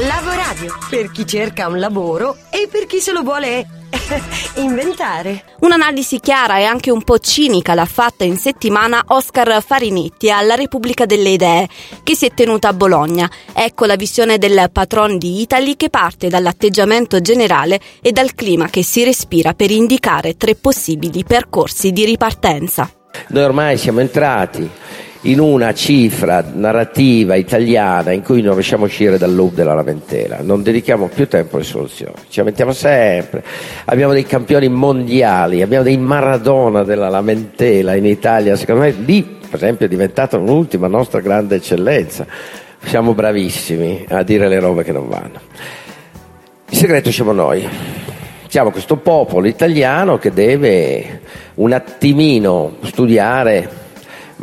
Lavoradio, per chi cerca un lavoro e per chi se lo vuole inventare. Un'analisi chiara e anche un po' cinica l'ha fatta in settimana Oscar Farinetti alla Repubblica delle Idee, che si è tenuta a Bologna. Ecco la visione del patron di Italy che parte dall'atteggiamento generale e dal clima che si respira per indicare tre possibili percorsi di ripartenza. Noi ormai siamo entrati in una cifra narrativa italiana in cui non riusciamo a uscire dal loop della lamentela, non dedichiamo più tempo alle soluzioni, ci lamentiamo sempre, abbiamo dei campioni mondiali, abbiamo dei Maradona della lamentela in Italia, secondo me lì per esempio è diventata un'ultima nostra grande eccellenza, siamo bravissimi a dire le robe che non vanno. Il segreto siamo noi, siamo questo popolo italiano che deve un attimino studiare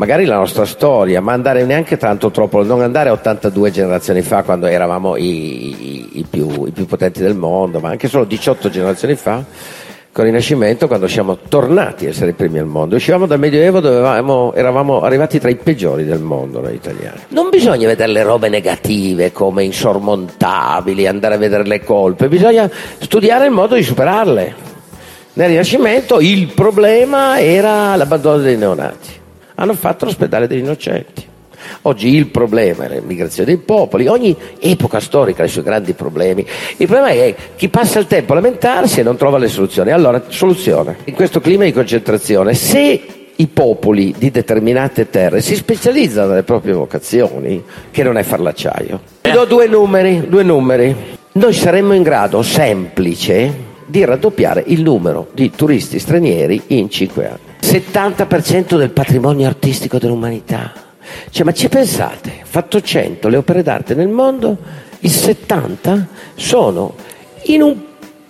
magari la nostra storia, ma andare neanche tanto troppo, non andare a 82 generazioni fa quando eravamo i, i, i, più, i più potenti del mondo, ma anche solo 18 generazioni fa con il Rinascimento quando siamo tornati a essere i primi al mondo. Uscivamo dal Medioevo dove eravamo, eravamo, arrivati tra i peggiori del mondo noi italiani. Non bisogna vedere le robe negative come insormontabili, andare a vedere le colpe, bisogna studiare il modo di superarle. Nel Rinascimento il problema era l'abbandono dei neonati hanno fatto l'ospedale degli innocenti. Oggi il problema è l'immigrazione dei popoli, ogni epoca storica ha i suoi grandi problemi. Il problema è chi passa il tempo a lamentarsi e non trova le soluzioni. Allora, soluzione. In questo clima di concentrazione, se i popoli di determinate terre si specializzano nelle proprie vocazioni, che non è far l'acciaio. Vi do due numeri, due numeri. Noi saremmo in grado semplice di raddoppiare il numero di turisti stranieri in cinque anni. 70% del patrimonio artistico dell'umanità. Cioè, ma ci pensate? Fatto 100 le opere d'arte nel mondo, il 70 sono in un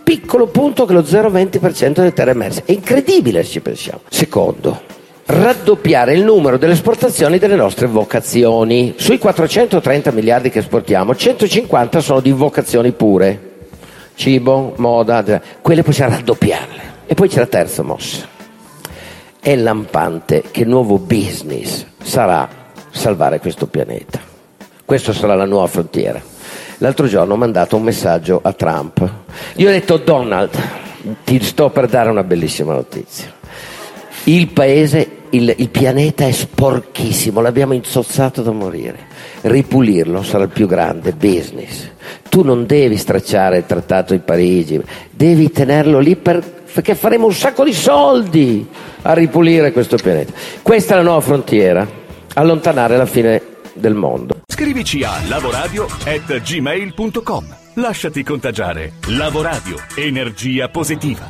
piccolo punto che lo 0,20% delle terre emerse. È incredibile se ci pensiamo. Secondo, raddoppiare il numero delle esportazioni delle nostre vocazioni. Sui 430 miliardi che esportiamo, 150 sono di vocazioni pure. Cibo, moda, quelle possiamo raddoppiarle. E poi c'è la terza mossa è lampante che il nuovo business sarà salvare questo pianeta. Questa sarà la nuova frontiera. L'altro giorno ho mandato un messaggio a Trump. Io ho detto Donald, ti sto per dare una bellissima notizia. Il paese, il, il pianeta è sporchissimo, l'abbiamo inzozzato da morire. Ripulirlo sarà il più grande business. Tu non devi stracciare il trattato di Parigi, devi tenerlo lì per perché faremo un sacco di soldi a ripulire questo pianeta. Questa è la nuova frontiera, allontanare la fine del mondo. Scrivici a lavoradio@gmail.com. Lasciati contagiare. Lavoradio, energia positiva.